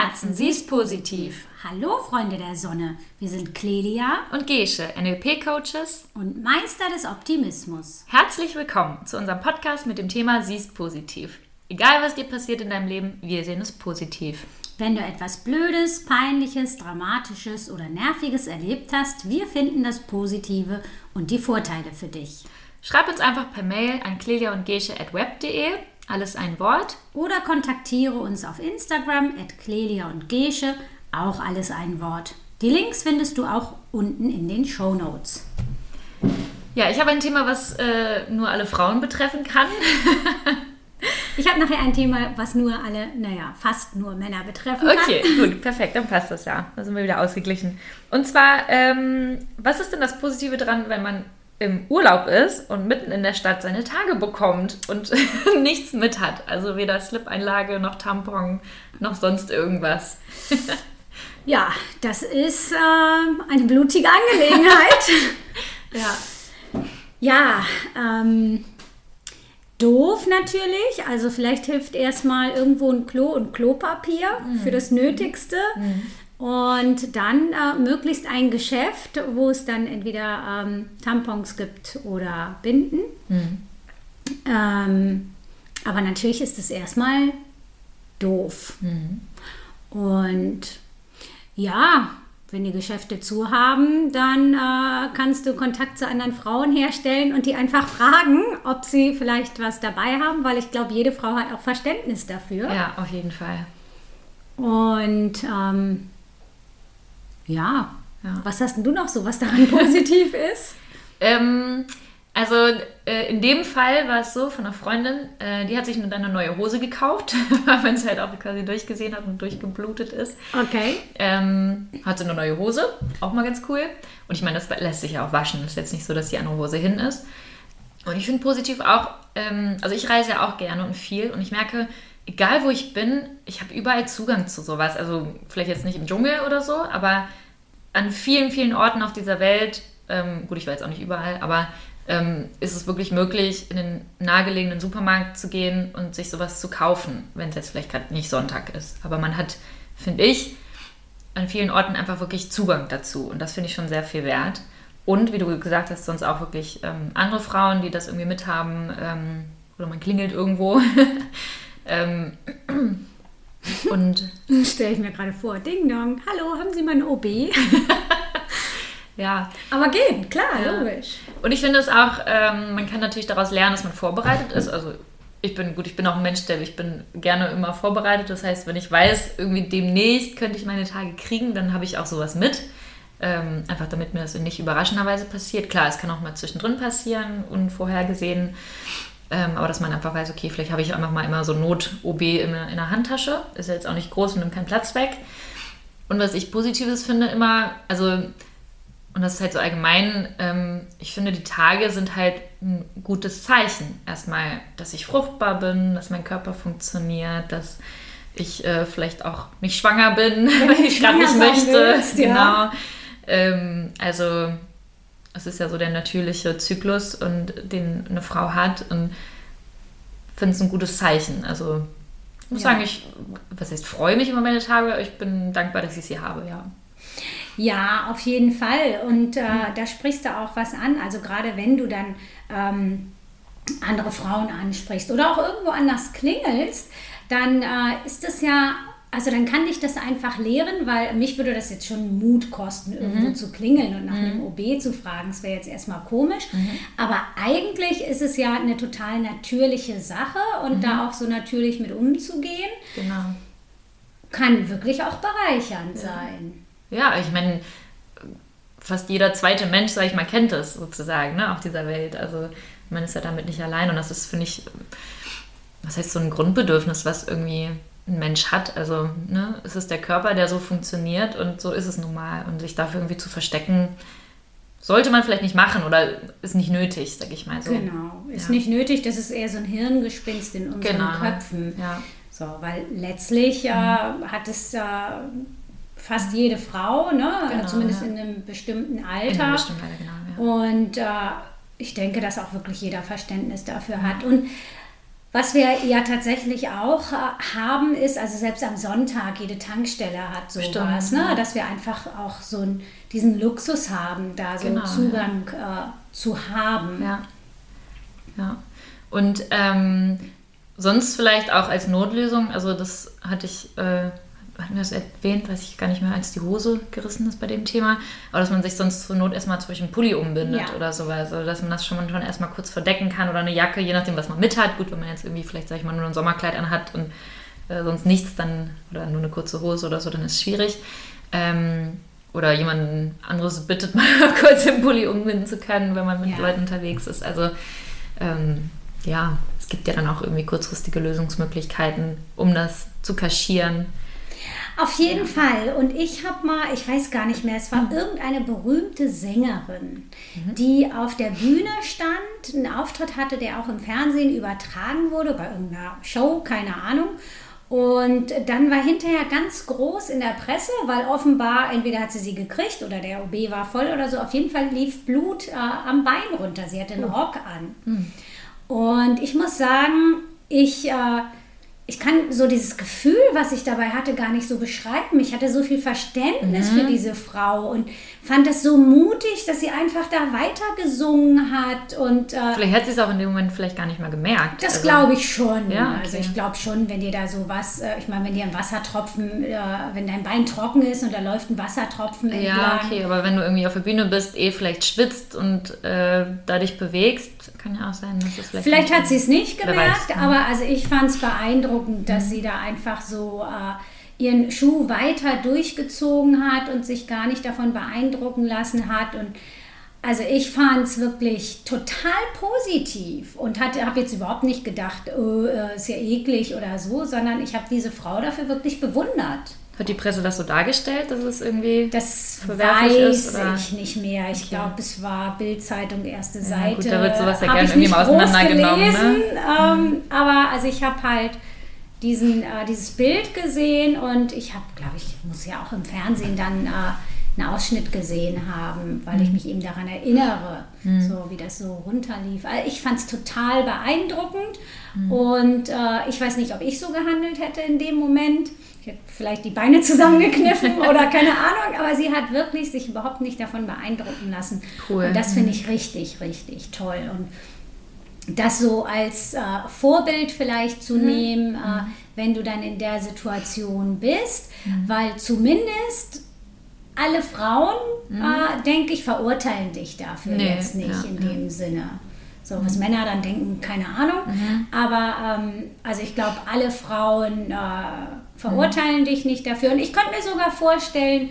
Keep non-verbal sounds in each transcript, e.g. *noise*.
Herzen, sie ist positiv. Hallo Freunde der Sonne, wir sind Clelia und Gesche, NLP-Coaches und Meister des Optimismus. Herzlich willkommen zu unserem Podcast mit dem Thema Sie ist positiv. Egal was dir passiert in deinem Leben, wir sehen es positiv. Wenn du etwas Blödes, Peinliches, Dramatisches oder Nerviges erlebt hast, wir finden das Positive und die Vorteile für dich. Schreib uns einfach per Mail an clelia und at web.de alles ein Wort. Oder kontaktiere uns auf Instagram at Clelia und Gesche, auch alles ein Wort. Die Links findest du auch unten in den Show Notes. Ja, ich habe ein Thema, was äh, nur alle Frauen betreffen kann. ich habe nachher ein Thema, was nur alle, naja, fast nur Männer betreffen kann. Okay, gut, perfekt, dann passt das ja. Da sind wir wieder ausgeglichen. Und zwar, ähm, was ist denn das Positive dran, wenn man im Urlaub ist und mitten in der Stadt seine Tage bekommt und *laughs* nichts mit hat. Also weder Slip-Einlage noch Tampon noch sonst irgendwas. *laughs* ja, das ist äh, eine blutige Angelegenheit. *laughs* ja. Ja, ähm, doof natürlich. Also vielleicht hilft erstmal irgendwo ein Klo und Klopapier mhm. für das Nötigste. Mhm. Und dann äh, möglichst ein Geschäft, wo es dann entweder ähm, Tampons gibt oder Binden. Mhm. Ähm, aber natürlich ist es erstmal doof. Mhm. Und ja, wenn die Geschäfte zu haben, dann äh, kannst du Kontakt zu anderen Frauen herstellen und die einfach *laughs* fragen, ob sie vielleicht was dabei haben, weil ich glaube, jede Frau hat auch Verständnis dafür. Ja, auf jeden Fall. Und ähm, ja. ja. Was hast denn du noch so, was daran *laughs* positiv ist? Ähm, also äh, in dem Fall war es so von einer Freundin, äh, die hat sich dann eine neue Hose gekauft, *laughs* wenn sie halt auch quasi durchgesehen hat und durchgeblutet ist. Okay. Ähm, hatte eine neue Hose, auch mal ganz cool. Und ich meine, das lässt sich ja auch waschen. Das ist jetzt nicht so, dass die andere Hose hin ist. Und ich finde positiv auch, ähm, also ich reise ja auch gerne und viel und ich merke, egal wo ich bin, ich habe überall Zugang zu sowas. Also vielleicht jetzt nicht im Dschungel oder so, aber an vielen, vielen Orten auf dieser Welt, ähm, gut, ich war jetzt auch nicht überall, aber ähm, ist es wirklich möglich, in den nahegelegenen Supermarkt zu gehen und sich sowas zu kaufen, wenn es jetzt vielleicht gerade nicht Sonntag ist. Aber man hat, finde ich, an vielen Orten einfach wirklich Zugang dazu und das finde ich schon sehr viel wert. Und wie du gesagt hast, sonst auch wirklich ähm, andere Frauen, die das irgendwie mithaben ähm, oder man klingelt irgendwo. *laughs* Ähm, und *laughs* stelle ich mir gerade vor, Ding Dong, hallo, haben Sie ein OB? *laughs* ja. Aber geht, klar, ja. logisch. Und ich finde es auch, ähm, man kann natürlich daraus lernen, dass man vorbereitet ist. Also ich bin gut, ich bin auch ein Mensch, der ich bin gerne immer vorbereitet. Das heißt, wenn ich weiß, irgendwie demnächst könnte ich meine Tage kriegen, dann habe ich auch sowas mit. Ähm, einfach damit mir das nicht überraschenderweise passiert. Klar, es kann auch mal zwischendrin passieren, unvorhergesehen. Ähm, aber dass man einfach weiß, okay, vielleicht habe ich einfach mal immer so Not-OB in, in der Handtasche. Ist ja jetzt auch nicht groß und nimmt keinen Platz weg. Und was ich Positives finde immer, also, und das ist halt so allgemein, ähm, ich finde, die Tage sind halt ein gutes Zeichen. Erstmal, dass ich fruchtbar bin, dass mein Körper funktioniert, dass ich äh, vielleicht auch nicht schwanger bin, *laughs* wenn ich gerade nicht möchte. Willst, genau. Ja. Ähm, also es ist ja so der natürliche Zyklus, und den eine Frau hat. Und finde es ein gutes Zeichen. Also ich muss ja. sagen, ich, was heißt, freue mich über meine Tage. Ich bin dankbar, dass ich sie habe, ja. Ja, auf jeden Fall. Und äh, mhm. da sprichst du auch was an. Also gerade wenn du dann ähm, andere Frauen ansprichst oder auch irgendwo anders klingelst, dann äh, ist es ja also dann kann ich das einfach lehren, weil mich würde das jetzt schon Mut kosten, irgendwo mhm. zu klingeln und nach mhm. einem OB zu fragen. Das wäre jetzt erstmal komisch. Mhm. Aber eigentlich ist es ja eine total natürliche Sache und mhm. da auch so natürlich mit umzugehen, genau. kann wirklich auch bereichernd ja. sein. Ja, ich meine, fast jeder zweite Mensch, sag ich mal, kennt das sozusagen, ne, auf dieser Welt. Also man ist ja damit nicht allein und das ist, finde ich, was heißt so ein Grundbedürfnis, was irgendwie ein Mensch hat. Also ne, es ist der Körper, der so funktioniert und so ist es nun mal. Und sich dafür irgendwie zu verstecken, sollte man vielleicht nicht machen oder ist nicht nötig, sag ich mal so. Genau, ist ja. nicht nötig, das ist eher so ein Hirngespinst in unseren genau. Köpfen. Ja. So, weil letztlich äh, mhm. hat es äh, fast jede Frau, ne? Genau, zumindest ja. in einem bestimmten Alter. In einem bestimmten Alter genau, Und äh, ich denke, dass auch wirklich jeder Verständnis dafür hat. Und Was wir ja tatsächlich auch äh, haben, ist, also selbst am Sonntag, jede Tankstelle hat sowas, Stimmt, ne? ja. dass wir einfach auch so einen, diesen Luxus haben, da so Genau, einen Zugang äh, zu haben. Ja. Ja. Und ähm, sonst vielleicht auch als Notlösung, also das hatte ich, äh, hatten wir das erwähnt, weiß ich gar nicht mehr, als die Hose gerissen ist bei dem Thema, aber dass man sich sonst zur Not erstmal zwischen einen Pulli umbindet Ja. oder sowas, also dass man das schon, schon erstmal kurz verdecken kann oder eine Jacke, je nachdem, was man mit hat. Gut, wenn man jetzt irgendwie vielleicht, sag ich mal, nur ein Sommerkleid anhat und äh, sonst nichts, dann, oder nur eine kurze Hose oder so, dann ist es schwierig. Ähm, oder jemanden anderes bittet, *laughs* mal kurz den Pulli umbinden zu können, wenn man mit Ja. Leuten unterwegs ist. Also ähm, ja, es gibt ja dann auch irgendwie kurzfristige Lösungsmöglichkeiten, um das zu kaschieren. Auf jeden Fall. Und ich habe mal, ich weiß gar nicht mehr, es war irgendeine berühmte Sängerin, die auf der Bühne stand, einen Auftritt hatte, der auch im Fernsehen übertragen wurde, bei irgendeiner Show, keine Ahnung. Und dann war hinterher ganz groß in der Presse, weil offenbar entweder hat sie sie gekriegt oder der OB war voll oder so. Auf jeden Fall lief Blut äh, am Bein runter. Sie hatte einen Rock an. Und ich muss sagen, ich, äh, ich kann so dieses Gefühl, was ich dabei hatte, gar nicht so beschreiben. Ich hatte so viel Verständnis für diese Frau und fand es so mutig, dass sie einfach da weitergesungen hat. Und äh, Vielleicht hat sie es auch in dem Moment vielleicht gar nicht mal gemerkt. das Also, glaube ich schon. Ja, okay. Also ich glaube schon, wenn dir da so was, äh, ich meine, wenn dir ein Wassertropfen, äh, wenn dein Bein trocken ist und da läuft ein Wassertropfen Ja, entlang. okay, aber wenn du irgendwie auf der Bühne bist, eh vielleicht schwitzt und äh, da dich bewegst, kann ja auch sein, dass es vielleicht. Vielleicht hat sie es nicht gemerkt, weiß, aber also ich fand es beeindruckend, dass sie da einfach so äh, ihren Schuh weiter durchgezogen hat und sich gar nicht davon beeindrucken lassen hat. Und also ich fand es wirklich total positiv und habe jetzt überhaupt nicht gedacht, oh, äh, ist ja eklig oder so, sondern ich habe diese Frau dafür wirklich bewundert. Hat die Presse das so dargestellt, dass es irgendwie. Das Verwerflich weiß ist, oder? ich nicht mehr. Ich Okay. glaube, es war Bildzeitung, erste Ja, Seite. gut, da wird sowas ja gerne ich irgendwie mal auseinandergenommen, ne? gelesen, ähm, aber also ich habe halt diesen, äh, dieses Bild gesehen und ich habe, glaube ich, muss ja auch im Fernsehen dann äh, einen Ausschnitt gesehen haben, weil Mhm. ich mich eben daran erinnere, so wie das so runterlief. Also ich fand es total beeindruckend Mhm. und äh, ich weiß nicht, ob ich so gehandelt hätte in dem Moment. Ich hätte vielleicht die Beine *laughs* zusammengekniffen *laughs* oder keine Ahnung, aber sie hat wirklich sich überhaupt nicht davon beeindrucken lassen. Cool. Und das finde ich richtig, richtig toll. Und das so als äh, Vorbild vielleicht zu nehmen, äh, wenn du dann in der Situation bist, weil zumindest alle Frauen, äh, denke ich, verurteilen dich dafür Nee, jetzt nicht ja, in ja. dem Sinne. So, was Männer dann denken, keine Ahnung. Aber ähm, also ich glaube, alle Frauen äh, verurteilen dich nicht dafür. Und ich könnte mir sogar vorstellen,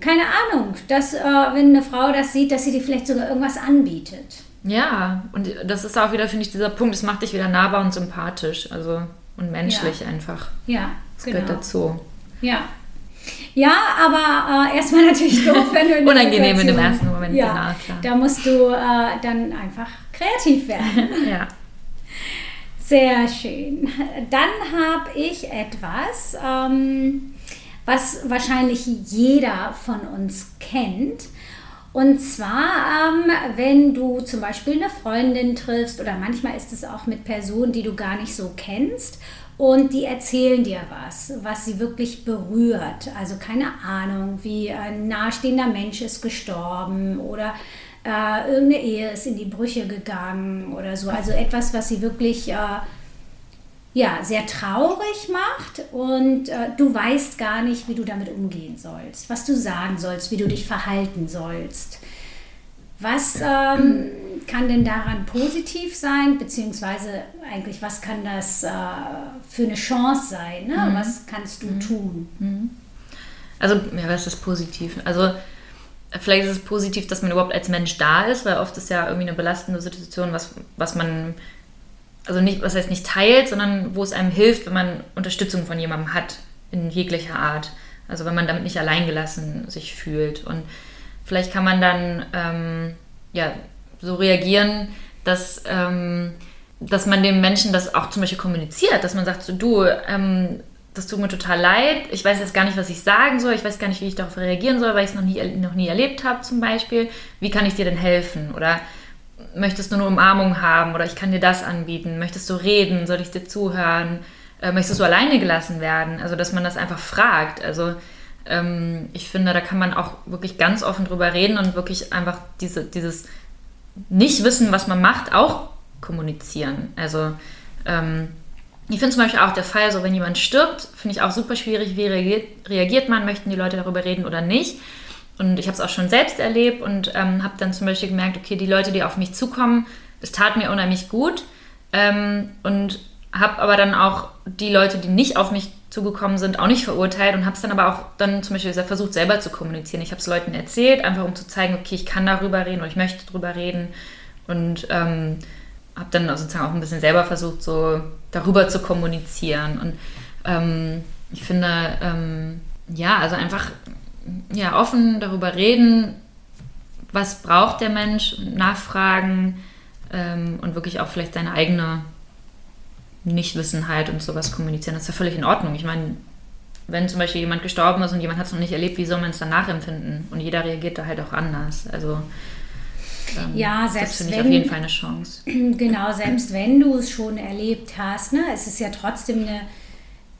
keine Ahnung, dass äh, wenn eine Frau das sieht, dass sie dir vielleicht sogar irgendwas anbietet. Ja, und das ist auch wieder, finde ich, dieser Punkt, es macht dich wieder nahbar und sympathisch, also und menschlich einfach. Ja, Das genau. gehört dazu. Ja. Ja, aber äh, erstmal *laughs* natürlich doof, wenn du in der Unangenehm in dem Situation- ersten Moment, ja, genau, klar. Da musst du äh, dann einfach kreativ werden. *laughs* Ja. Sehr schön. Dann habe ich etwas, ähm, was wahrscheinlich jeder von uns kennt. Und zwar, ähm, wenn du zum Beispiel eine Freundin triffst oder manchmal ist es auch mit Personen, die du gar nicht so kennst und die erzählen dir was, was sie wirklich berührt. Also keine Ahnung, wie ein nahestehender Mensch ist gestorben oder äh, irgendeine Ehe ist in die Brüche gegangen oder so. Also etwas, was sie wirklich äh, ja, sehr traurig macht und äh, du weißt gar nicht, wie du damit umgehen sollst, was du sagen sollst, wie du dich verhalten sollst. Was ähm, kann denn daran positiv sein, beziehungsweise eigentlich, was kann das äh, für eine Chance sein? Ne? Was kannst du tun? Also, ja, was ist positiv? Also, vielleicht ist es positiv, dass man überhaupt als Mensch da ist, weil oft ist ja irgendwie eine belastende Situation, was, was man, also nicht, was heißt nicht teilt, sondern wo es einem hilft, wenn man Unterstützung von jemandem hat, in jeglicher Art. Also, wenn man damit nicht alleingelassen sich fühlt. Und vielleicht kann man dann, ähm, ja, so reagieren, dass, ähm, dass man dem Menschen das auch zum Beispiel kommuniziert, dass man sagt, so, du, ähm, das tut mir total leid, ich weiß jetzt gar nicht, was ich sagen soll, ich weiß gar nicht, wie ich darauf reagieren soll, weil ich es noch nie, noch nie erlebt habe zum Beispiel. Wie kann ich dir denn helfen? Oder möchtest du eine Umarmung haben oder ich kann dir das anbieten, möchtest du reden, soll ich dir zuhören, äh, möchtest du alleine gelassen werden? Also, dass man das einfach fragt. Also, ähm, ich finde, da kann man auch wirklich ganz offen drüber reden und wirklich einfach diese, dieses Nicht-Wissen, was man macht, auch kommunizieren. Also, ähm, ich finde zum Beispiel auch der Fall, so wenn jemand stirbt, finde ich auch super schwierig, wie reagiert, reagiert man, möchten die Leute darüber reden oder nicht. Und ich habe es auch schon selbst erlebt und ähm, habe dann zum Beispiel gemerkt, okay, die Leute, die auf mich zukommen, es tat mir unheimlich gut. Ähm, und habe aber dann auch die Leute, die nicht auf mich zugekommen sind, auch nicht verurteilt und habe es dann aber auch dann zum Beispiel versucht, selber zu kommunizieren. Ich habe es Leuten erzählt, einfach um zu zeigen, okay, ich kann darüber reden oder ich möchte darüber reden. Und ähm, habe dann sozusagen auch ein bisschen selber versucht, so darüber zu kommunizieren. Und ähm, ich finde, ähm, ja, also einfach ja, offen darüber reden, was braucht der Mensch, nachfragen ähm, und wirklich auch vielleicht seine eigene Nichtwissenheit und sowas kommunizieren. Das ist ja völlig in Ordnung. Ich meine, wenn zum Beispiel jemand gestorben ist und jemand hat es noch nicht erlebt, wie soll man es dann nachempfinden? Und jeder reagiert da halt auch anders. Also ähm, ja, selbst das finde ich auf jeden Fall eine Chance. *clears throat* Genau, selbst wenn du es schon erlebt hast, ne, es ist ja trotzdem eine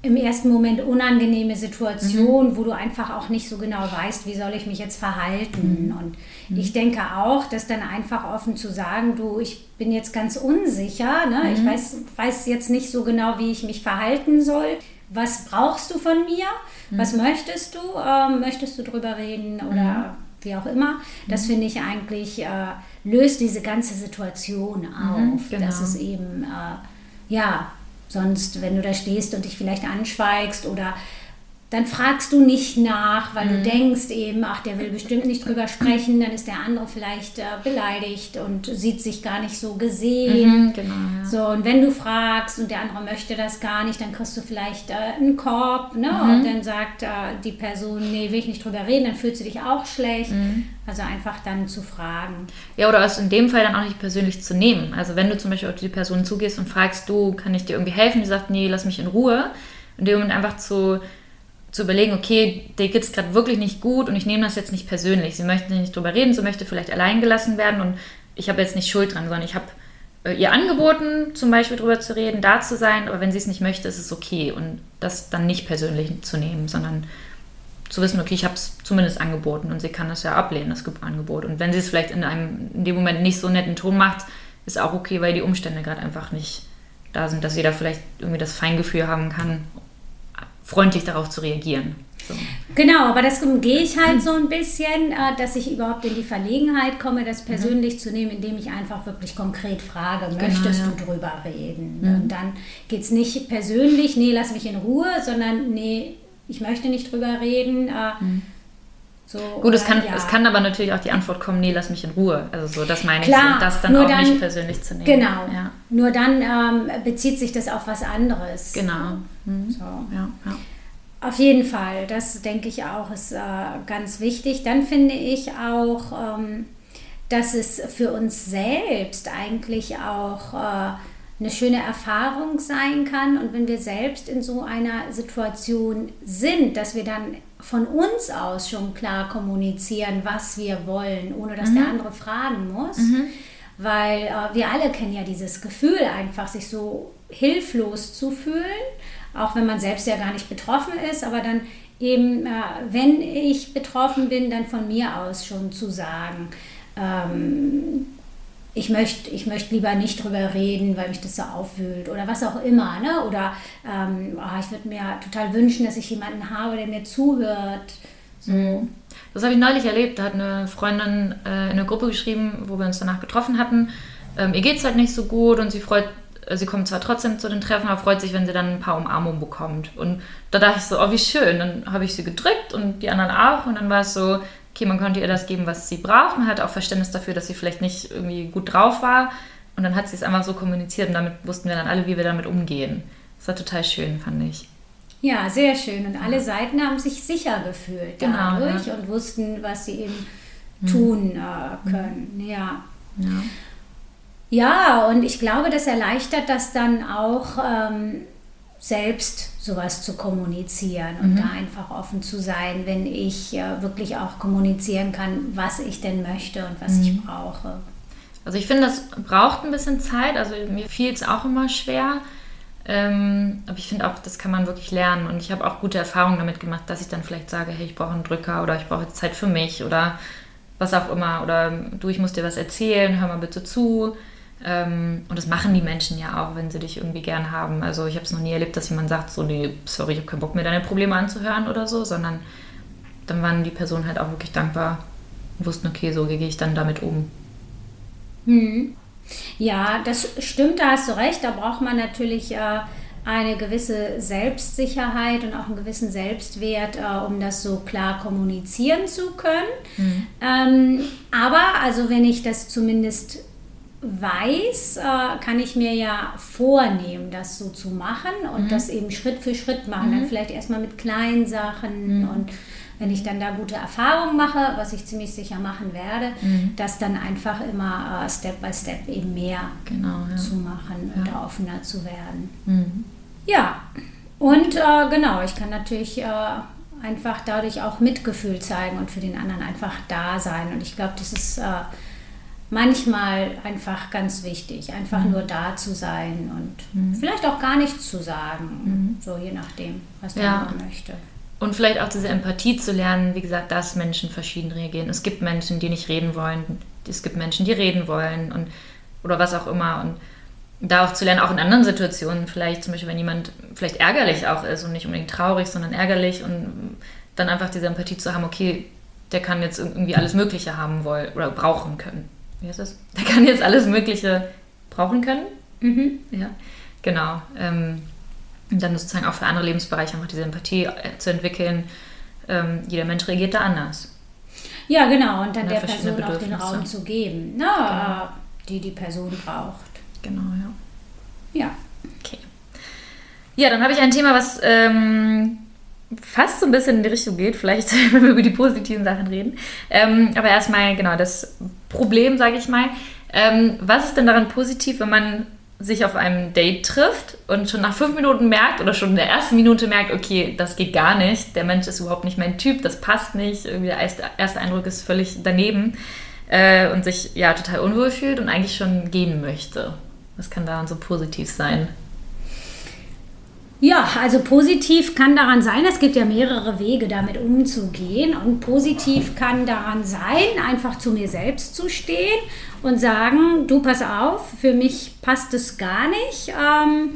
im ersten Moment unangenehme Situation, mhm. wo du einfach auch nicht so genau weißt, wie soll ich mich jetzt verhalten. Mhm. Und mhm. ich denke auch, dass dann einfach offen zu sagen, du, ich bin jetzt ganz unsicher, ne? ich mhm. weiß, weiß jetzt nicht so genau, wie ich mich verhalten soll. Was brauchst du von mir? Mhm. Was möchtest du? Ähm, möchtest du drüber reden oder mhm. wie auch immer? Das finde ich eigentlich, äh, löst diese ganze Situation auf, genau. dass es eben, äh, ja, Sonst, wenn du da stehst und dich vielleicht anschweigst oder dann fragst du nicht nach, weil mhm. du denkst eben, ach, der will bestimmt nicht drüber sprechen, dann ist der andere vielleicht äh, beleidigt und sieht sich gar nicht so gesehen. Mhm, genau, ja. So, und wenn du fragst und der andere möchte das gar nicht, dann kriegst du vielleicht äh, einen Korb, ne? Mhm. Und dann sagt äh, die Person, nee, will ich nicht drüber reden, dann fühlst du dich auch schlecht. Mhm. Also einfach dann zu fragen. Ja, oder es in dem Fall dann auch nicht persönlich zu nehmen. Also wenn du zum Beispiel auf die Person zugehst und fragst, du, kann ich dir irgendwie helfen? Die sagt, nee, lass mich in Ruhe. In dem Moment einfach zu zu überlegen, okay, dir geht es gerade wirklich nicht gut und ich nehme das jetzt nicht persönlich. Sie möchte nicht drüber reden, sie möchte vielleicht allein gelassen werden und ich habe jetzt nicht Schuld dran, sondern ich habe äh, ihr angeboten, zum Beispiel drüber zu reden, da zu sein, aber wenn sie es nicht möchte, ist es okay und das dann nicht persönlich zu nehmen, sondern zu wissen, okay, ich habe es zumindest angeboten und sie kann das ja ablehnen, das Angebot. Und wenn sie es vielleicht in, einem, in dem Moment nicht so netten Ton macht, ist auch okay, weil die Umstände gerade einfach nicht da sind, dass jeder vielleicht irgendwie das Feingefühl haben kann, freundlich darauf zu reagieren. So. Genau, aber das gehe ich halt so ein bisschen, äh, dass ich überhaupt in die Verlegenheit komme, das mhm. persönlich mhm. zu nehmen, indem ich einfach wirklich konkret frage, genau, möchtest ja. du drüber reden? Mhm. Und dann geht es nicht persönlich, nee, lass mich in Ruhe, sondern nee, ich möchte nicht drüber reden. Äh, mhm. So, Gut, es kann, ja. es kann aber natürlich auch die Antwort kommen, nee, lass mich in Ruhe. Also so, das meine Klar, ich, das dann auch dann, nicht persönlich zu nehmen. Genau. Ja. Nur dann ähm, bezieht sich das auf was anderes. Genau. Mhm. So. Ja, ja. Auf jeden Fall, das denke ich auch, ist äh, ganz wichtig. Dann finde ich auch, ähm, dass es für uns selbst eigentlich auch äh, eine schöne Erfahrung sein kann. Und wenn wir selbst in so einer Situation sind, dass wir dann von uns aus schon klar kommunizieren, was wir wollen, ohne dass mhm. der andere fragen muss. Mhm. Weil äh, wir alle kennen ja dieses Gefühl, einfach sich so hilflos zu fühlen, auch wenn man selbst ja gar nicht betroffen ist, aber dann eben, äh, wenn ich betroffen bin, dann von mir aus schon zu sagen, ähm, ich möchte ich möcht lieber nicht drüber reden, weil mich das so aufwühlt oder was auch immer. Ne? Oder ähm, oh, ich würde mir total wünschen, dass ich jemanden habe, der mir zuhört. So. Mhm. Das habe ich neulich erlebt. Da hat eine Freundin äh, in eine Gruppe geschrieben, wo wir uns danach getroffen hatten. Ähm, ihr geht es halt nicht so gut und sie freut, äh, sie kommt zwar trotzdem zu den Treffen, aber freut sich, wenn sie dann ein paar Umarmungen bekommt. Und da dachte ich so, oh, wie schön. Dann habe ich sie gedrückt und die anderen auch. Und dann war es so, okay, man konnte ihr das geben, was sie braucht. Man hatte auch Verständnis dafür, dass sie vielleicht nicht irgendwie gut drauf war. Und dann hat sie es einfach so kommuniziert und damit wussten wir dann alle, wie wir damit umgehen. Das war total schön, fand ich. Ja, sehr schön. Und alle Seiten haben sich sicher gefühlt genau, dadurch ja. und wussten, was sie eben hm. tun äh, können. Hm. Ja. ja. Ja, und ich glaube, das erleichtert das dann auch ähm, selbst sowas zu kommunizieren und mhm. da einfach offen zu sein, wenn ich äh, wirklich auch kommunizieren kann, was ich denn möchte und was mhm. ich brauche. Also ich finde, das braucht ein bisschen Zeit. Also mir fiel es auch immer schwer. Ähm, aber ich finde auch, das kann man wirklich lernen. Und ich habe auch gute Erfahrungen damit gemacht, dass ich dann vielleicht sage, hey, ich brauche einen Drücker oder ich brauche jetzt Zeit für mich oder was auch immer. Oder du, ich muss dir was erzählen, hör mal bitte zu. Ähm, und das machen die Menschen ja auch, wenn sie dich irgendwie gern haben. Also ich habe es noch nie erlebt, dass jemand sagt, so, nee, sorry, ich habe keinen Bock mehr, deine Probleme anzuhören oder so, sondern dann waren die Personen halt auch wirklich dankbar und wussten, okay, so gehe ich dann damit um. Hm. Ja, das stimmt, da hast du recht. Da braucht man natürlich äh, eine gewisse Selbstsicherheit und auch einen gewissen Selbstwert, äh, um das so klar kommunizieren zu können. Mhm. Ähm, aber also wenn ich das zumindest weiß, äh, kann ich mir ja vornehmen, das so zu machen und mhm. das eben Schritt für Schritt machen. Mhm. Dann vielleicht erstmal mit kleinen Sachen mhm. und wenn ich dann da gute Erfahrungen mache, was ich ziemlich sicher machen werde, mhm. das dann einfach immer äh, Step by Step eben mehr genau, ja. zu machen ja. und offener zu werden. Mhm. Ja, und äh, genau, ich kann natürlich äh, einfach dadurch auch Mitgefühl zeigen und für den anderen einfach da sein. Und ich glaube, das ist äh, manchmal einfach ganz wichtig, einfach mhm. nur da zu sein und mhm. vielleicht auch gar nichts zu sagen, mhm. so je nachdem, was der ja. andere möchte. Und vielleicht auch diese Empathie zu lernen, wie gesagt, dass Menschen verschieden reagieren. Es gibt Menschen, die nicht reden wollen, es gibt Menschen, die reden wollen und oder was auch immer. Und da auch zu lernen, auch in anderen Situationen, vielleicht zum Beispiel, wenn jemand vielleicht ärgerlich auch ist und nicht unbedingt traurig, sondern ärgerlich und dann einfach diese Empathie zu haben, okay, der kann jetzt irgendwie alles Mögliche haben wollen oder brauchen können. Wie heißt das? Der kann jetzt alles Mögliche brauchen können. Mhm. Ja, genau. Ähm, und dann sozusagen auch für andere Lebensbereiche einfach diese Empathie äh, zu entwickeln. Ähm, jeder Mensch reagiert da anders. Ja, genau. Und dann der Person auch den Raum zu geben, ne, genau. Die die Person braucht. Genau, ja. Ja. Okay. Ja, dann habe ich ein Thema, was ähm, fast so ein bisschen in die Richtung geht, vielleicht, *laughs* wenn wir über die positiven Sachen reden. Ähm, aber erstmal, genau, das Problem, sage ich mal. Ähm, was ist denn daran positiv, wenn man sich auf einem Date trifft und schon nach fünf Minuten merkt oder schon in der ersten Minute merkt, okay, das geht gar nicht, der Mensch ist überhaupt nicht mein Typ, das passt nicht, irgendwie der erste Eindruck ist völlig daneben äh, und sich ja total unwohl fühlt und eigentlich schon gehen möchte. Was kann daran so positiv sein? Ja, also positiv kann daran sein, es gibt ja mehrere Wege, damit umzugehen. Und positiv kann daran sein, einfach zu mir selbst zu stehen und sagen, du pass auf, für mich passt es gar nicht. Ähm,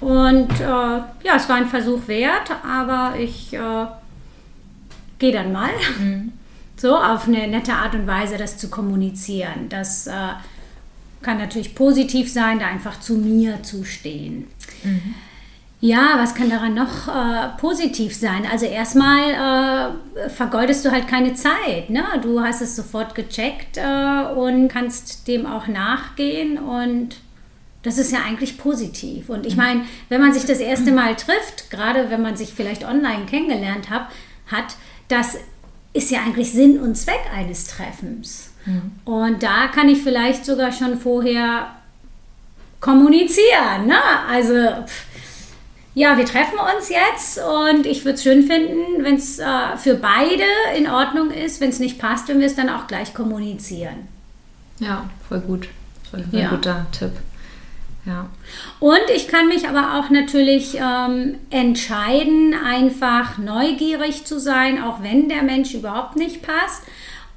und äh, ja, es war ein Versuch wert, aber ich äh, gehe dann mal. Mhm. *laughs* So, auf eine nette Art und Weise das zu kommunizieren. Das äh, kann natürlich positiv sein, da einfach zu mir zu stehen. Mhm. Ja, was kann daran noch äh, positiv sein? Also erstmal äh, vergeudest du halt keine Zeit. Ne? Du hast es sofort gecheckt äh, und kannst dem auch nachgehen und das ist ja eigentlich positiv. Und ich mhm. meine, wenn man sich das erste Mal trifft, gerade wenn man sich vielleicht online kennengelernt hat, hat, das ist ja eigentlich Sinn und Zweck eines Treffens. Mhm. Und da kann ich vielleicht sogar schon vorher kommunizieren. Ne? Also pff, ja, wir treffen uns jetzt und ich würde es schön finden, wenn es äh, für beide in Ordnung ist. Wenn es nicht passt, wenn wir es dann auch gleich kommunizieren. Ja, voll gut. Voll ein ja. guter Tipp. Ja. Und ich kann mich aber auch natürlich ähm, entscheiden, einfach neugierig zu sein, auch wenn der Mensch überhaupt nicht passt.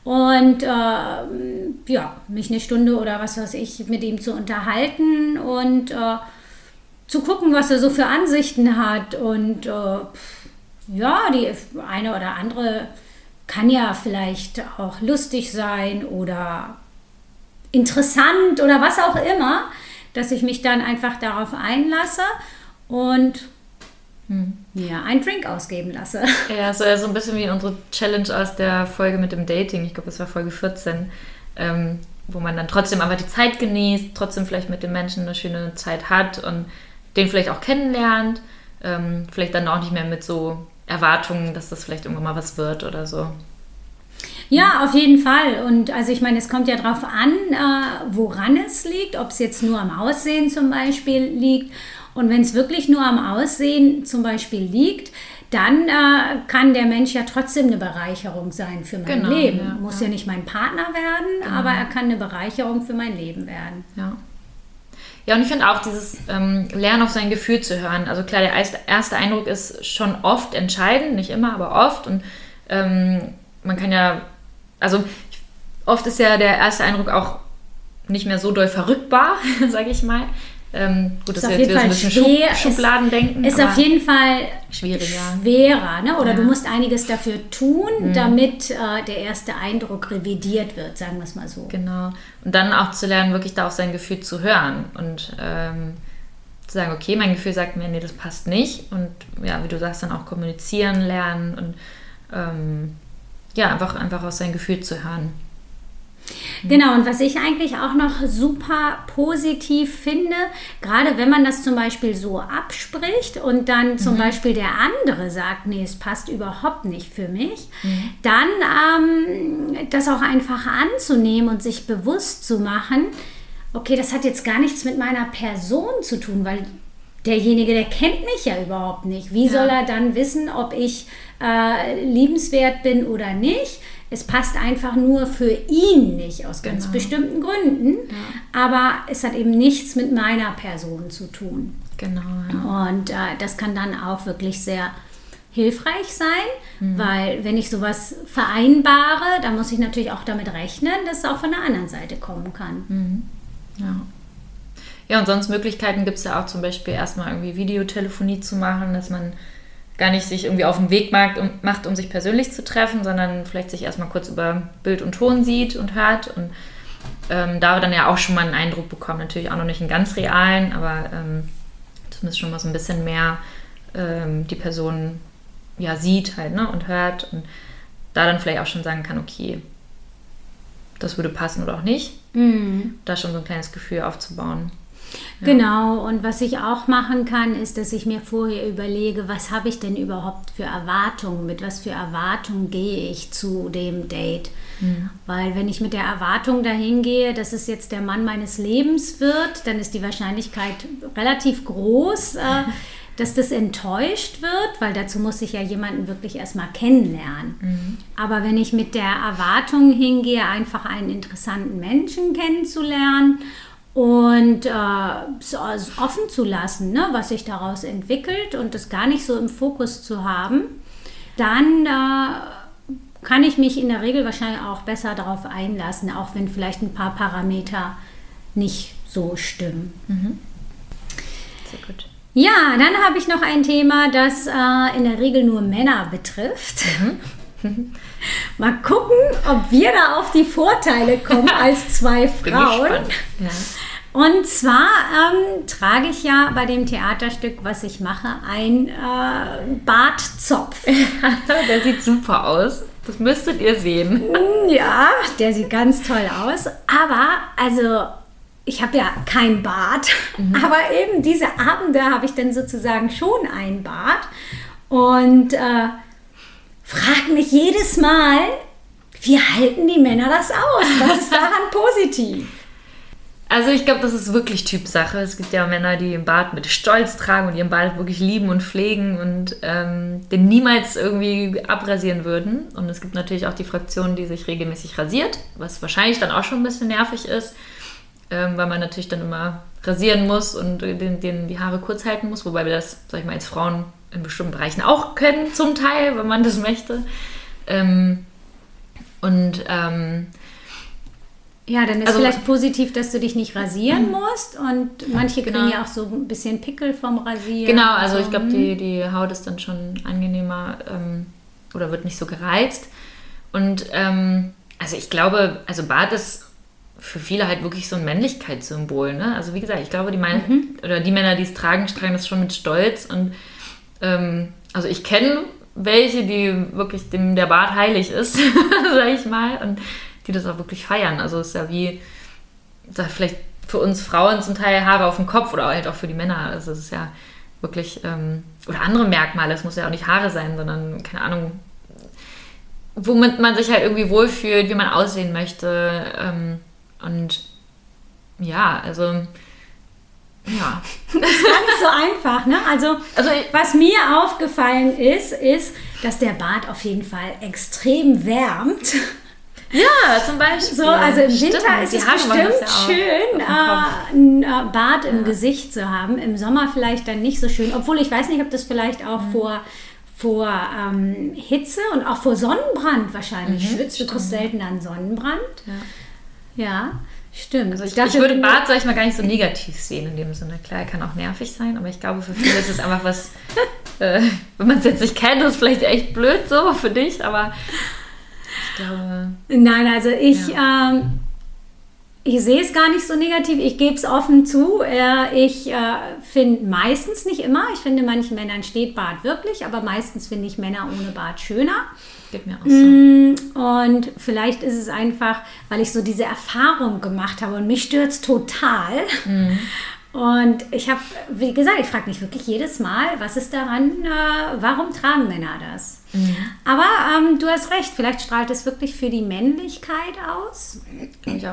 Und äh, ja, mich eine Stunde oder was weiß ich mit ihm zu unterhalten und äh, zu gucken, was er so für Ansichten hat. Und äh, ja, die eine oder andere kann ja vielleicht auch lustig sein oder interessant oder was auch immer, dass ich mich dann einfach darauf einlasse und hm. ja, einen Drink ausgeben lasse. *laughs* Ja, so, so ein bisschen wie unsere Challenge aus der Folge mit dem Dating. Ich glaube, das war Folge 14. Ähm, wo man dann trotzdem aber die Zeit genießt, trotzdem vielleicht mit den Menschen eine schöne Zeit hat und den vielleicht auch kennenlernt. Ähm, vielleicht dann auch nicht mehr mit so Erwartungen, dass das vielleicht irgendwann mal was wird oder so. Ja, auf jeden Fall. Und also ich meine, es kommt ja darauf an, äh, woran es liegt, ob es jetzt nur am Aussehen zum Beispiel liegt. Und wenn es wirklich nur am Aussehen zum Beispiel liegt, dann äh, kann der Mensch ja trotzdem eine Bereicherung sein für mein Genau, Leben. ja, Muss ja. ja. nicht mein Partner werden, aber er kann eine Bereicherung für mein Leben werden. Ja. Ja, und ich finde auch dieses ähm, Lernen auf sein Gefühl zu hören. Also klar, der erste, Eindruck ist schon oft entscheidend, nicht immer, aber oft. Und ähm, man kann ja, also oft ist ja der erste Eindruck auch nicht mehr so doll verrückbar, *laughs* sage ich mal. Ähm, gut, das Ist ist auf jetzt jeden wieder ein Fall bisschen schwer, Schub, ist- Schubladendenken. Ist auf jeden Fall schwieriger. schwerer, ne? oder Ja. du musst einiges dafür tun, Mhm. damit äh, der erste Eindruck revidiert wird, sagen wir es mal so. Genau. Und dann auch zu lernen, wirklich da auf sein Gefühl zu hören und ähm, zu sagen, okay, mein Gefühl sagt mir, nee, das passt nicht. Und ja, wie du sagst, dann auch kommunizieren lernen und ähm, ja, einfach, einfach auf sein Gefühl zu hören. Genau, und was ich eigentlich auch noch super positiv finde, gerade wenn man das zum Beispiel so abspricht und dann zum Beispiel der andere sagt, nee, es passt überhaupt nicht für mich, dann ähm, das auch einfach anzunehmen und sich bewusst zu machen, okay, das hat jetzt gar nichts mit meiner Person zu tun, weil derjenige, der kennt mich ja überhaupt nicht. Wie soll er dann wissen, ob ich äh, liebenswert bin oder nicht? Es passt einfach nur für ihn nicht aus ganz Genau. bestimmten Gründen, aber es hat eben nichts mit meiner Person zu tun. Genau. Ja. Und äh, das kann dann auch wirklich sehr hilfreich sein, weil wenn ich sowas vereinbare, dann muss ich natürlich auch damit rechnen, dass es auch von der anderen Seite kommen kann. Ja. Ja, und sonst Möglichkeiten gibt es ja auch zum Beispiel erstmal irgendwie Videotelefonie zu machen, dass man gar nicht sich irgendwie auf den Weg macht, um, sich persönlich zu treffen, sondern vielleicht sich erstmal kurz über Bild und Ton sieht und hört und ähm, da dann ja auch schon mal einen Eindruck bekommen. Natürlich auch noch nicht einen ganz realen, aber ähm, zumindest schon mal so ein bisschen mehr ähm, die Person ja sieht halt ne, und hört und da dann vielleicht auch schon sagen kann, okay, das würde passen oder auch nicht. Da schon so ein kleines Gefühl aufzubauen. Genau, und was ich auch machen kann, ist, dass ich mir vorher überlege, was habe ich denn überhaupt für Erwartungen, mit was für Erwartungen gehe ich zu dem Date. Weil wenn ich mit der Erwartung dahin gehe, dass es jetzt der Mann meines Lebens wird, dann ist die Wahrscheinlichkeit relativ groß, äh, *laughs* dass das enttäuscht wird, weil dazu muss ich ja jemanden wirklich erstmal kennenlernen. Aber wenn ich mit der Erwartung hingehe, einfach einen interessanten Menschen kennenzulernen und äh, so offen zu lassen, ne, was sich daraus entwickelt und das gar nicht so im Fokus zu haben, dann äh, kann ich mich in der Regel wahrscheinlich auch besser darauf einlassen, auch wenn vielleicht ein paar Parameter nicht so stimmen. Sehr gut. Ja, dann habe ich noch ein Thema, das äh, in der Regel nur Männer betrifft. Mal gucken, ob wir da auf die Vorteile kommen als zwei Frauen. Ja. Und zwar ähm, trage ich ja bei dem Theaterstück, was ich mache, ein äh, Bartzopf. *laughs* Der sieht super aus. Das müsstet ihr sehen. ja, der sieht ganz toll aus. Aber, also, ich habe ja kein Bart. *laughs* Aber eben diese Abende habe ich dann sozusagen schon ein Bart. Und äh, frage mich jedes Mal, wie halten die Männer das aus? Was ist daran *laughs* positiv? Also ich glaube, das ist wirklich Typsache. Es gibt ja Männer, die ihren Bart mit Stolz tragen und ihren Bart wirklich lieben und pflegen und ähm, den niemals irgendwie abrasieren würden. Und es gibt natürlich auch die Fraktion, die sich regelmäßig rasiert, was wahrscheinlich dann auch schon ein bisschen nervig ist, ähm, weil man natürlich dann immer rasieren muss und den, den, die Haare kurz halten muss, wobei wir das, sag ich mal, als Frauen in bestimmten Bereichen auch können, zum Teil, wenn man das möchte. Ähm, und ähm, Ja, dann ist Also- vielleicht positiv, dass du dich nicht rasieren musst. Und manche kriegen Genau. ja auch so ein bisschen Pickel vom Rasieren. Genau, also so. ich glaube, die, die Haut ist dann schon angenehmer ähm, oder wird nicht so gereizt. Und ähm, also ich glaube, also Bart ist für viele halt wirklich so ein Männlichkeitssymbol. Ne? Also wie gesagt, ich glaube, die, mein oder die Männer, die es tragen, tragen das schon mit Stolz. Und ähm, also ich kenne welche, die wirklich dem der Bart heilig ist, *laughs* sage ich mal, und die das auch wirklich feiern. Also es ist ja wie, sag, vielleicht für uns Frauen zum Teil Haare auf dem Kopf oder halt auch für die Männer. Also es ist ja wirklich, ähm, oder andere Merkmale, es muss ja auch nicht Haare sein, sondern, keine Ahnung, womit man sich halt irgendwie wohlfühlt, wie man aussehen möchte. Ähm, und ja, also Ja. Das ist gar nicht so einfach, ne? Also, Also was mir aufgefallen ist, ist, dass der Bart auf jeden Fall extrem wärmt. Ja, zum Beispiel. So, also im Stimmt, Winter ist die es bestimmt ja schön, Kopf. äh, ein äh, Bart im Gesicht zu haben. Im Sommer vielleicht dann nicht so schön. Obwohl ich weiß nicht, ob das vielleicht auch Mhm. vor, vor ähm, Hitze und auch vor Sonnenbrand wahrscheinlich Mhm, schützt. Du kriegst selten einen Sonnenbrand. Ja, stimmt. Also ich, dachte, ich würde Bart, sag ich mal, gar nicht so negativ sehen in dem Sinne. Klar, er kann auch nervig sein, aber ich glaube, für viele ist es einfach was, *laughs* äh, wenn man es jetzt nicht kennt, ist es vielleicht echt blöd so für dich, aber ich glaube, Nein, also ich, ähm, ich sehe es gar nicht so negativ. Ich gebe es offen zu. Ich äh, finde meistens, nicht immer, ich finde manchen Männern steht Bart wirklich, aber meistens finde ich Männer ohne Bart schöner. Geht mir auch so. Mm, Und vielleicht ist es einfach, weil ich so diese Erfahrung gemacht habe und mich stört es total. Und ich habe, wie gesagt, ich frage mich wirklich jedes Mal, was ist daran, äh, warum tragen Männer das? Aber ähm, du hast recht, vielleicht strahlt es wirklich für die Männlichkeit aus.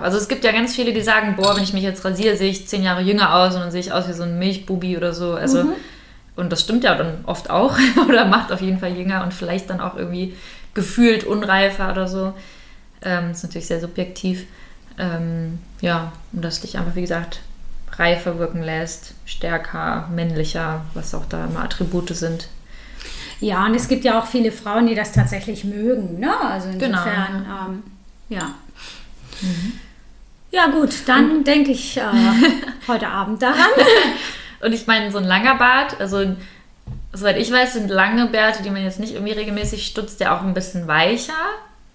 Also es gibt ja ganz viele, die sagen, boah, wenn ich mich jetzt rasiere, sehe ich zehn Jahre jünger aus und dann sehe ich aus wie so ein Milchbubi oder so. Also und das stimmt ja dann oft auch *laughs* oder macht auf jeden Fall jünger und vielleicht dann auch irgendwie gefühlt unreifer oder so. Ähm, ist natürlich sehr subjektiv. Ähm, ja, und das dich einfach, wie gesagt, reifer wirken lässt, stärker, männlicher, was auch da immer Attribute sind. Ja, und es gibt ja auch viele Frauen, die das tatsächlich mögen. Ne? Also insofern, ähm, ja. Ja gut, dann denke ich äh, *laughs* heute Abend daran. *laughs* Und ich meine, so ein langer Bart, also soweit ich weiß, sind lange Bärte, die man jetzt nicht irgendwie regelmäßig stutzt, ja auch ein bisschen weicher.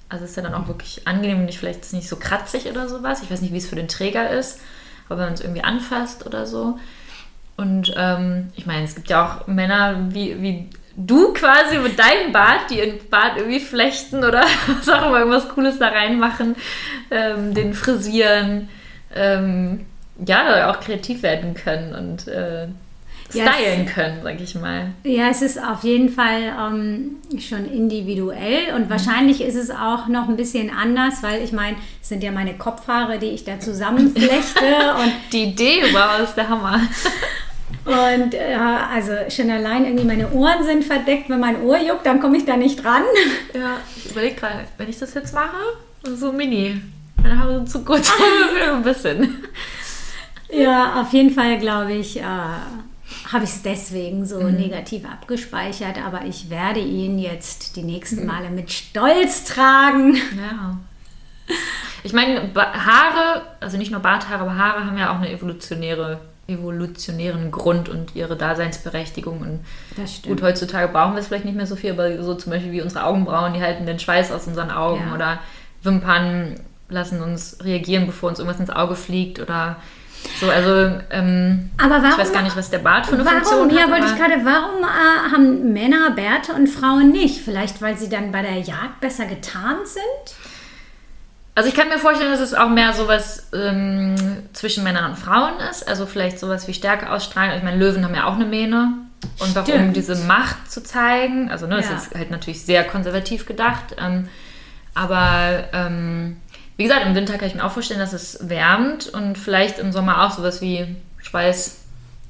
Also ist ja dann auch wirklich angenehm und nicht vielleicht ist nicht so kratzig oder sowas. Ich weiß nicht, wie es für den Träger ist, aber wenn man es irgendwie anfasst oder so. Und ähm, ich meine, es gibt ja auch Männer wie, wie du quasi mit deinem Bart, die ihren Bart irgendwie flechten oder *laughs* was auch immer, irgendwas Cooles da reinmachen, ähm, den frisieren. Ähm, ja, da auch kreativ werden können und äh, Ja, stylen können, sag ich mal. Ja, es ist auf jeden Fall ähm, schon individuell und wahrscheinlich ist es auch noch ein bisschen anders, weil ich meine, es sind ja meine Kopfhaare, die ich da zusammenflechte *laughs* und Die Idee überhaupt ist der Hammer. Und äh, also schon allein irgendwie meine Ohren sind verdeckt. Wenn mein Ohr juckt, dann komme ich da nicht dran. *laughs* Ja, ich überlege gerade, wenn ich das jetzt mache, so mini. Meine Haare sind zu kurz *laughs* ein bisschen. Ja, auf jeden Fall glaube ich, äh, habe ich es deswegen so negativ abgespeichert. Aber ich werde ihn jetzt die nächsten Male mit Stolz tragen. Ja. Ich meine, Haare, also nicht nur Barthaare, aber Haare haben ja auch eine evolutionäre, evolutionären Grund und ihre Daseinsberechtigung. Und Das stimmt. gut, heutzutage brauchen wir es vielleicht nicht mehr so viel, aber so zum Beispiel wie unsere Augenbrauen, die halten den Schweiß aus unseren Augen Ja. oder Wimpern lassen uns reagieren, bevor uns irgendwas ins Auge fliegt oder so. Also ähm, Aber warum, ich weiß gar nicht, was der Bart für eine Funktion warum, ja, hat. wollte ich gerade, warum äh, haben Männer Bärte und Frauen nicht? Vielleicht, weil sie dann bei der Jagd besser getarnt sind? Also ich kann mir vorstellen, dass es auch mehr sowas ähm, zwischen Männern und Frauen ist. Also vielleicht sowas wie Stärke ausstrahlen. Ich meine, Löwen haben ja auch eine Mähne. Und warum Stimmt. diese Macht zu zeigen. Also ne, das Ja. ist halt natürlich sehr konservativ gedacht. Ähm, aber ähm, wie gesagt, im Winter kann ich mir auch vorstellen, dass es wärmt und vielleicht im Sommer auch sowas wie Schweiß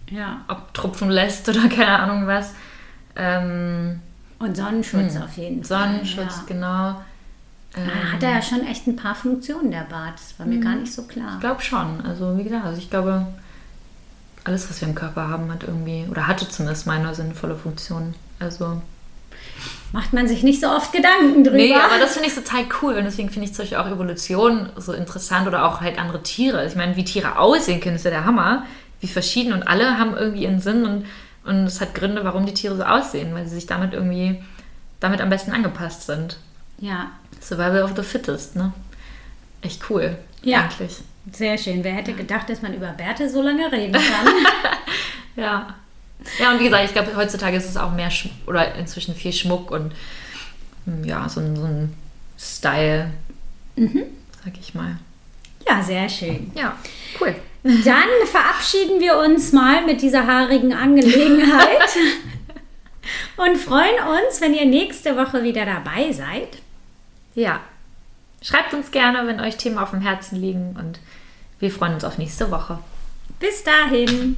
Ja. abtropfen lässt oder *laughs* keine Ahnung was. Ähm, Und Sonnenschutz auf jeden Fall. Sonnenschutz, Ja. genau. Da hat er ja schon echt ein paar Funktionen, der Bart. Das war mir Mhm. gar nicht so klar. Ich glaube schon. Also wie gesagt, also ich glaube, alles, was wir im Körper haben, hat irgendwie, oder hatte zumindest mal eine sinnvolle Funktion. Also. Macht man sich nicht so oft Gedanken drüber. Nee, aber das finde ich total cool. Und deswegen finde ich zum Beispiel auch Evolution so interessant oder auch halt andere Tiere. Ich meine, wie Tiere aussehen können, ist ja der Hammer. Wie verschieden und alle haben irgendwie ihren Sinn und, und es hat Gründe, warum die Tiere so aussehen, weil sie sich damit irgendwie damit am besten angepasst sind. ja, Survival of the Fittest, ne? Echt cool. Ja. Eigentlich. sehr schön. Wer hätte gedacht, dass man über Bärte so lange reden kann? *laughs* Ja. Ja, und wie gesagt, ich glaube, heutzutage ist es auch mehr Sch oder inzwischen viel Schmuck und mm, ja, so ein, so ein Style, sag ich mal. ja, sehr schön. Ja, cool. Dann *laughs* verabschieden wir uns mal mit dieser haarigen Angelegenheit *laughs* und freuen uns, wenn ihr nächste Woche wieder dabei seid. Ja. Schreibt uns gerne, wenn euch Themen auf dem Herzen liegen und wir freuen uns auf nächste Woche. Bis dahin.